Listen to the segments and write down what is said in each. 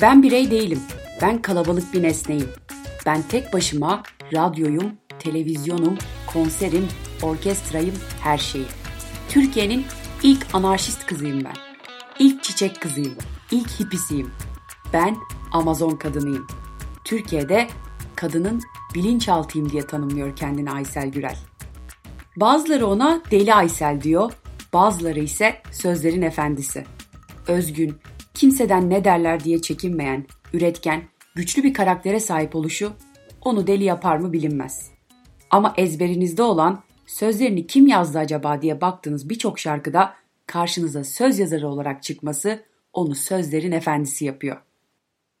Ben birey değilim. Ben kalabalık bir nesneyim. Ben tek başıma radyoyum, televizyonum, konserim, orkestrayım, her şeyim. Türkiye'nin ilk anarşist kızıyım ben. İlk çiçek kızıyım. İlk hipisiyim. Ben Amazon kadınıyım. Türkiye'de kadının bilinçaltıyım diye tanımlıyor kendini Aysel Gürel. Bazıları ona Deli Aysel diyor, bazıları ise sözlerin efendisi. Özgün, kimseden ne derler diye çekinmeyen, üretken, güçlü bir karaktere sahip oluşu onu deli yapar mı bilinmez. Ama ezberinizde olan sözlerini kim yazdı acaba diye baktığınız birçok şarkıda karşınıza söz yazarı olarak çıkması onu sözlerin efendisi yapıyor.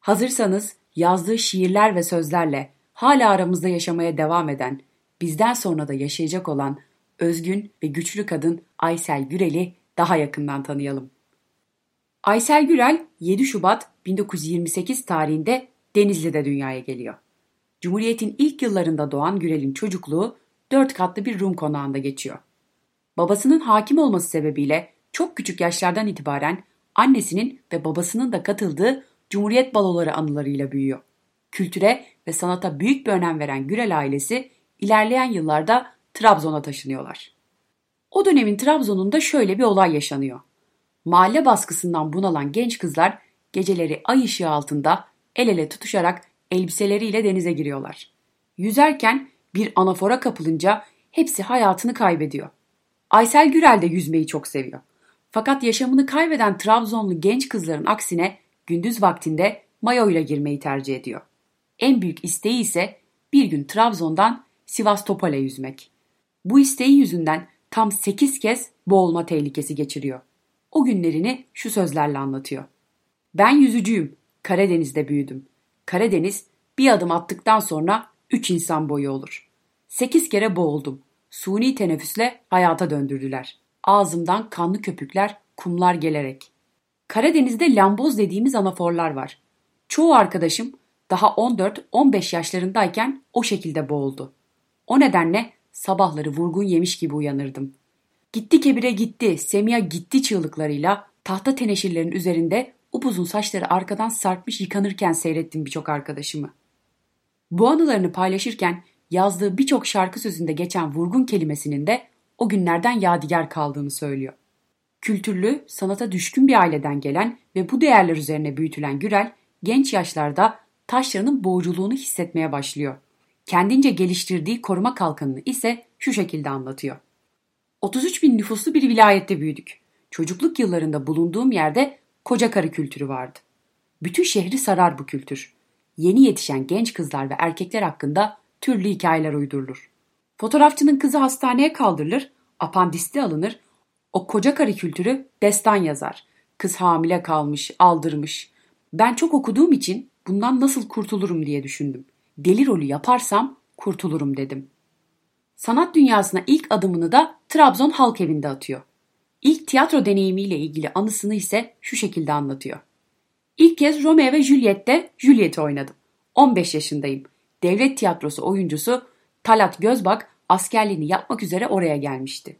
Hazırsanız yazdığı şiirler ve sözlerle hala aramızda yaşamaya devam eden, bizden sonra da yaşayacak olan özgün ve güçlü kadın Aysel Gürel'i daha yakından tanıyalım. Aysel Gürel 7 Şubat 1928 tarihinde Denizli'de dünyaya geliyor. Cumhuriyet'in ilk yıllarında doğan Gürel'in çocukluğu dört katlı bir Rum konağında geçiyor. Babasının hakim olması sebebiyle çok küçük yaşlardan itibaren annesinin ve babasının da katıldığı Cumhuriyet baloları anılarıyla büyüyor. Kültüre ve sanata büyük bir önem veren Gürel ailesi ilerleyen yıllarda Trabzon'a taşınıyorlar. O dönemin Trabzon'unda şöyle bir olay yaşanıyor. Mahalle baskısından bunalan genç kızlar geceleri ay ışığı altında el ele tutuşarak elbiseleriyle denize giriyorlar. Yüzerken bir anafora kapılınca hepsi hayatını kaybediyor. Aysel Gürel de yüzmeyi çok seviyor. Fakat yaşamını kaybeden Trabzonlu genç kızların aksine gündüz vaktinde mayo ile girmeyi tercih ediyor. En büyük isteği ise bir gün Trabzon'dan Sivas Topal'e yüzmek. Bu isteği yüzünden tam 8 kez boğulma tehlikesi geçiriyor. O günlerini şu sözlerle anlatıyor. Ben yüzücüyüm. Karadeniz'de büyüdüm. Karadeniz bir adım attıktan sonra 3 insan boyu olur. 8 kere boğuldum. Suni teneffüsle hayata döndürdüler. Ağzımdan kanlı köpükler, kumlar gelerek. Karadeniz'de lamboz dediğimiz anaforlar var. Çoğu arkadaşım daha 14-15 yaşlarındayken o şekilde boğuldu. O nedenle sabahları vurgun yemiş gibi uyanırdım. Gitti kebire gitti, Semiha gitti çığlıklarıyla tahta teneşirlerin üzerinde upuzun saçları arkadan sarkmış yıkanırken seyrettim birçok arkadaşımı. Bu anılarını paylaşırken yazdığı birçok şarkı sözünde geçen vurgun kelimesinin de o günlerden yadigar kaldığını söylüyor. Kültürlü, sanata düşkün bir aileden gelen ve bu değerler üzerine büyütülen Gürel, genç yaşlarda taşlarının boğuculuğunu hissetmeye başlıyor. Kendince geliştirdiği koruma kalkanını ise şu şekilde anlatıyor. 33 bin nüfuslu bir vilayette büyüdük. Çocukluk yıllarında bulunduğum yerde koca karı kültürü vardı. Bütün şehri sarar bu kültür. Yeni yetişen genç kızlar ve erkekler hakkında türlü hikayeler uydurulur. Fotoğrafçının kızı hastaneye kaldırılır, apandisti alınır, o koca karı kültürü destan yazar. Kız hamile kalmış, aldırmış. Ben çok okuduğum için bundan nasıl kurtulurum diye düşündüm. Deli rolü yaparsam kurtulurum dedim. Sanat dünyasına ilk adımını da Trabzon Halk Evi'nde atıyor. İlk tiyatro deneyimiyle ilgili anısını ise şu şekilde anlatıyor. İlk kez Romeo ve Juliet'te Juliet'i oynadım. 15 yaşındayım. Devlet tiyatrosu oyuncusu Talat Gözbak askerliğini yapmak üzere oraya gelmişti.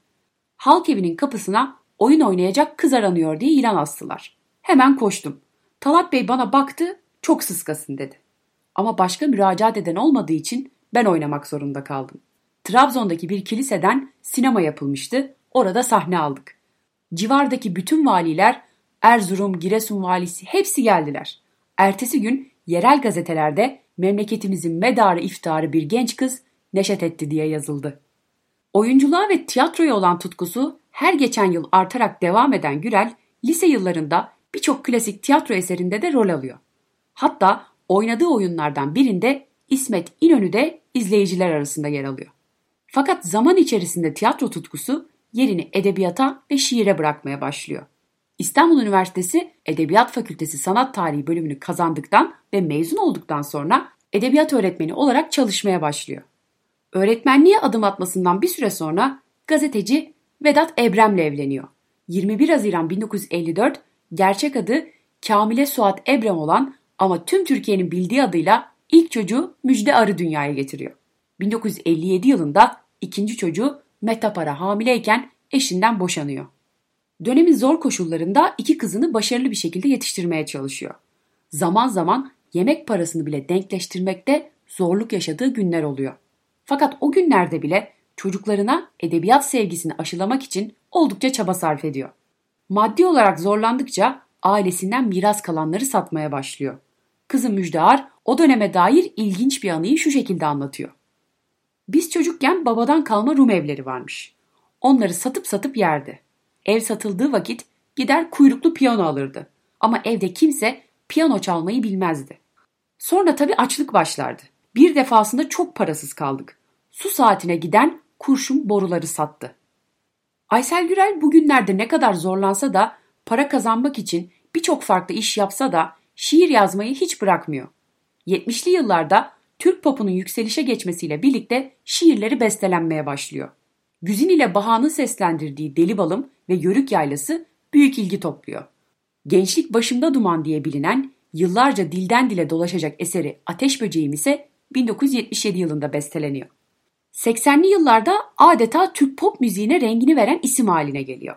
Halk evinin kapısına oyun oynayacak kız aranıyor diye ilan astılar. Hemen koştum. Talat Bey bana baktı, çok sıskasın dedi. Ama başka müracaat eden olmadığı için ben oynamak zorunda kaldım. Trabzon'daki bir kiliseden sinema yapılmıştı. Orada sahne aldık. Civardaki bütün valiler, Erzurum, Giresun valisi hepsi geldiler. Ertesi gün yerel gazetelerde memleketimizin medarı iftarı bir genç kız neşet etti diye yazıldı. Oyunculuğa ve tiyatroya olan tutkusu her geçen yıl artarak devam eden Gürel, lise yıllarında birçok klasik tiyatro eserinde de rol alıyor. Hatta oynadığı oyunlardan birinde İsmet İnönü de izleyiciler arasında yer alıyor. Fakat zaman içerisinde tiyatro tutkusu yerini edebiyata ve şiire bırakmaya başlıyor. İstanbul Üniversitesi Edebiyat Fakültesi Sanat Tarihi bölümünü kazandıktan ve mezun olduktan sonra edebiyat öğretmeni olarak çalışmaya başlıyor. Öğretmenliğe adım atmasından bir süre sonra gazeteci Vedat Ebrem'le evleniyor. 21 Haziran 1954 gerçek adı Kamile Suat Ebrem olan ama tüm Türkiye'nin bildiği adıyla ilk çocuğu Müjde Arı dünyaya getiriyor. 1957 yılında ikinci çocuğu Metapara hamileyken eşinden boşanıyor. Dönemin zor koşullarında iki kızını başarılı bir şekilde yetiştirmeye çalışıyor. Zaman zaman yemek parasını bile denkleştirmekte zorluk yaşadığı günler oluyor. Fakat o günlerde bile çocuklarına edebiyat sevgisini aşılamak için oldukça çaba sarf ediyor. Maddi olarak zorlandıkça ailesinden miras kalanları satmaya başlıyor. Kızı Müjdear o döneme dair ilginç bir anıyı şu şekilde anlatıyor. Biz çocukken babadan kalma Rum evleri varmış. Onları satıp satıp yerdi. Ev satıldığı vakit gider kuyruklu piyano alırdı. Ama evde kimse piyano çalmayı bilmezdi. Sonra tabii açlık başlardı. Bir defasında çok parasız kaldık. Su saatine giden kurşun boruları sattı. Aysel Gürel bugünlerde ne kadar zorlansa da para kazanmak için birçok farklı iş yapsa da şiir yazmayı hiç bırakmıyor. 70'li yıllarda Türk popunun yükselişe geçmesiyle birlikte şiirleri bestelenmeye başlıyor. Güzin ile Baha'nın seslendirdiği Deli Balım ve Yörük Yaylası büyük ilgi topluyor. Gençlik Başımda Duman diye bilinen yıllarca dilden dile dolaşacak eseri Ateş Böceğim ise 1977 yılında besteleniyor. 80'li yıllarda adeta Türk pop müziğine rengini veren isim haline geliyor.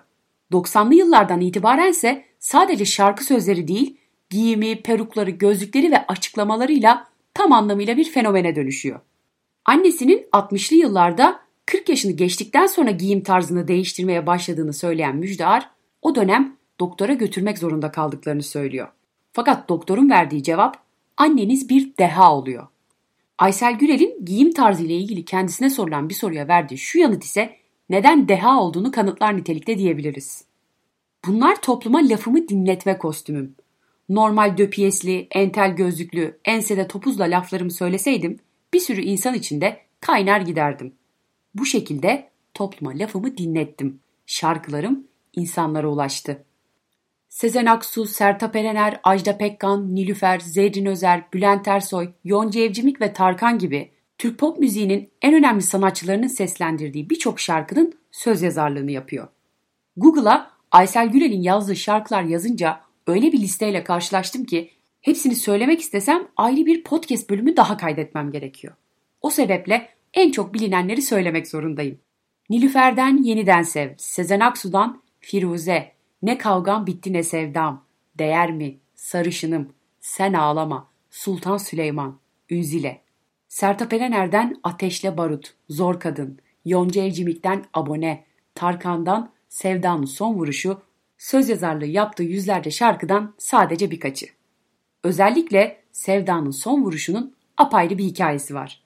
90'lı yıllardan itibaren ise sadece şarkı sözleri değil, giyimi, perukları, gözlükleri ve açıklamalarıyla tam anlamıyla bir fenomene dönüşüyor. Annesinin 60'lı yıllarda 40 yaşını geçtikten sonra giyim tarzını değiştirmeye başladığını söyleyen Müjdear, o dönem doktora götürmek zorunda kaldıklarını söylüyor. Fakat doktorun verdiği cevap anneniz bir deha oluyor. Aysel Gürel'in giyim tarzı ile ilgili kendisine sorulan bir soruya verdiği şu yanıt ise neden deha olduğunu kanıtlar nitelikte diyebiliriz. Bunlar topluma lafımı dinletme kostümüm. Normal döpiyesli, entel gözlüklü, ensede topuzla laflarımı söyleseydim bir sürü insan içinde kaynar giderdim. Bu şekilde topluma lafımı dinlettim. Şarkılarım insanlara ulaştı. Sezen Aksu, Sertab Erener, Ajda Pekkan, Nilüfer, Zerrin Özer, Bülent Ersoy, Yonca Evcimik ve Tarkan gibi Türk pop müziğinin en önemli sanatçılarının seslendirdiği birçok şarkının söz yazarlığını yapıyor. Google'a Aysel Gürel'in yazdığı şarkılar yazınca öyle bir listeyle karşılaştım ki hepsini söylemek istesem ayrı bir podcast bölümü daha kaydetmem gerekiyor. O sebeple en çok bilinenleri söylemek zorundayım. Nilüfer'den Yeniden Sev, Sezen Aksu'dan Firuze, Ne Kavgam Bitti Ne Sevdam, Değer Mi, Sarışınım, Sen Ağlama, Sultan Süleyman, Ünzile. Sertab Erener'den Ateşle Barut, Zor Kadın, Yonca Evcimik'ten Abone, Tarkan'dan Sevdanın Son Vuruşu, söz yazarlığı yaptığı yüzlerce şarkıdan sadece birkaçı. Özellikle Sevdanın Son Vuruşu'nun apayrı bir hikayesi var.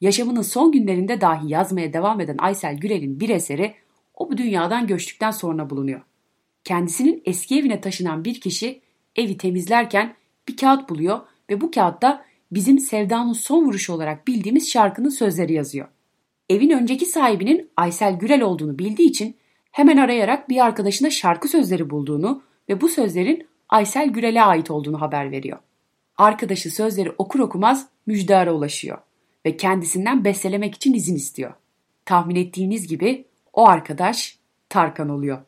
Yaşamının son günlerinde dahi yazmaya devam eden Aysel Gürel'in bir eseri o bu dünyadan göçtükten sonra bulunuyor. Kendisinin eski evine taşınan bir kişi evi temizlerken bir kağıt buluyor ve bu kağıtta bizim Sevdanın Son Vuruşu olarak bildiğimiz şarkının sözleri yazıyor. Evin önceki sahibinin Aysel Gürel olduğunu bildiği için hemen arayarak bir arkadaşına şarkı sözleri bulduğunu ve bu sözlerin Aysel Gürel'e ait olduğunu haber veriyor. Arkadaşı sözleri okur okumaz müjdara ulaşıyor ve kendisinden bestelemek için izin istiyor. Tahmin ettiğiniz gibi o arkadaş Tarkan oluyor.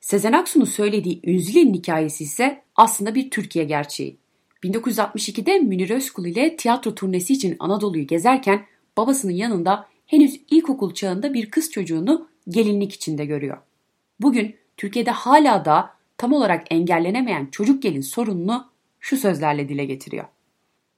Sezen Aksu'nun söylediği Ünzüle'nin hikayesi ise aslında bir Türkiye gerçeği. 1962'de Münir Özkul ile tiyatro turnesi için Anadolu'yu gezerken babasının yanında henüz ilkokul çağında bir kız çocuğunu gelinlik içinde görüyor. Bugün Türkiye'de hala da tam olarak engellenemeyen çocuk gelin sorununu şu sözlerle dile getiriyor.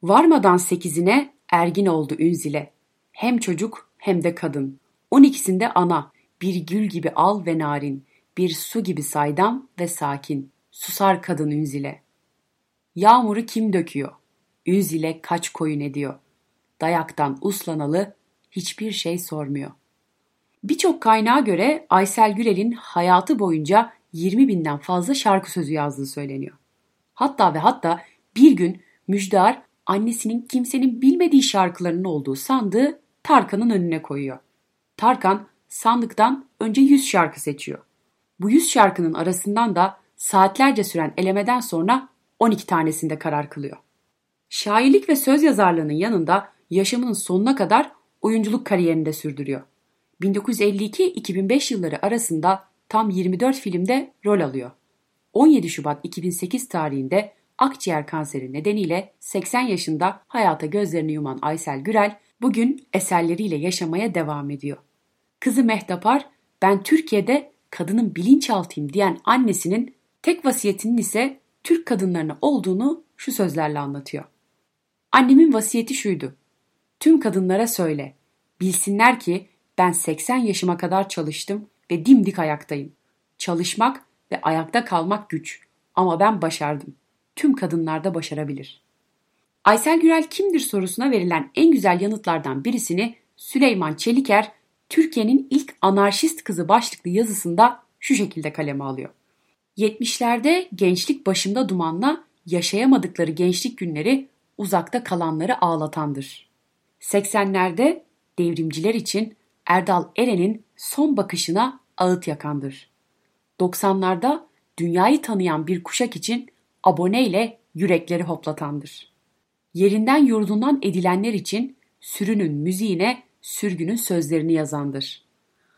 Varmadan sekizine ergin oldu Ünzile. Hem çocuk hem de kadın. On ikisinde ana, bir gül gibi al ve narin, bir su gibi saydam ve sakin. Susar kadın Ünzile. Yağmuru kim döküyor? Ünzile kaç koyun ediyor. Dayaktan uslanalı hiçbir şey sormuyor. Birçok kaynağa göre Aysel Gürel'in hayatı boyunca 20 binden fazla şarkı sözü yazdığı söyleniyor. Hatta ve hatta bir gün Müjdar annesinin kimsenin bilmediği şarkılarının olduğu sandığı Tarkan'ın önüne koyuyor. Tarkan sandıktan önce 100 şarkı seçiyor. Bu 100 şarkının arasından da saatlerce süren elemeden sonra 12 tanesinde karar kılıyor. Şairlik ve söz yazarlığının yanında yaşamının sonuna kadar oyunculuk kariyerini de sürdürüyor. 1952-2005 yılları arasında tam 24 filmde rol alıyor. 17 Şubat 2008 tarihinde akciğer kanseri nedeniyle 80 yaşında hayata gözlerini yuman Aysel Gürel bugün eserleriyle yaşamaya devam ediyor. Kızı Mehtapar ben Türkiye'de kadının bilinçaltıyım diyen annesinin tek vasiyetinin ise Türk kadınlarına olduğunu şu sözlerle anlatıyor. Annemin vasiyeti şuydu. Tüm kadınlara söyle. Bilsinler ki ben 80 yaşıma kadar çalıştım ve dimdik ayaktayım. Çalışmak ve ayakta kalmak güç ama ben başardım. Tüm kadınlar da başarabilir. Aysel Gürel kimdir sorusuna verilen en güzel yanıtlardan birisini Süleyman Çeliker Türkiye'nin ilk anarşist kızı başlıklı yazısında şu şekilde kaleme alıyor. 70'lerde gençlik başımda dumanla yaşayamadıkları gençlik günleri uzakta kalanları ağlatandır. 80'lerde devrimciler için Erdal Eren'in son bakışına ağıt yakandır. 90'larda dünyayı tanıyan bir kuşak için aboneyle yürekleri hoplatandır. Yerinden yurdundan edilenler için sürünün müziğine sürgünün sözlerini yazandır.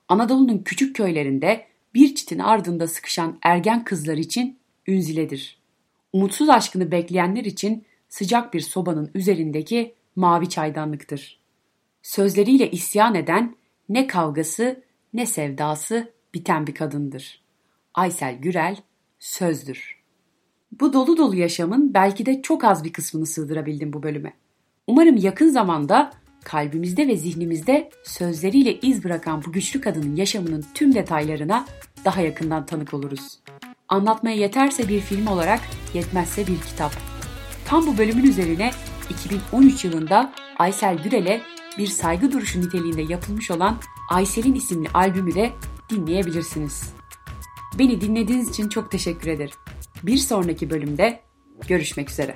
Anadolu'nun küçük köylerinde bir çitin ardında sıkışan ergen kızlar için ünziledir. Umutsuz aşkını bekleyenler için sıcak bir sobanın üzerindeki mavi çaydanlıktır. Sözleriyle isyan eden ne kavgası ne sevdası biten bir kadındır. Aysel Gürel sözdür. Bu dolu dolu yaşamın belki de çok az bir kısmını sığdırabildim bu bölüme. Umarım yakın zamanda kalbimizde ve zihnimizde sözleriyle iz bırakan bu güçlü kadının yaşamının tüm detaylarına daha yakından tanık oluruz. Anlatmaya yeterse bir film olarak, yetmezse bir kitap. Tam bu bölümün üzerine 2013 yılında Aysel Gürel'e bir saygı duruşu niteliğinde yapılmış olan Aysel'in isimli albümü de dinleyebilirsiniz. Beni dinlediğiniz için çok teşekkür ederim. Bir sonraki bölümde görüşmek üzere.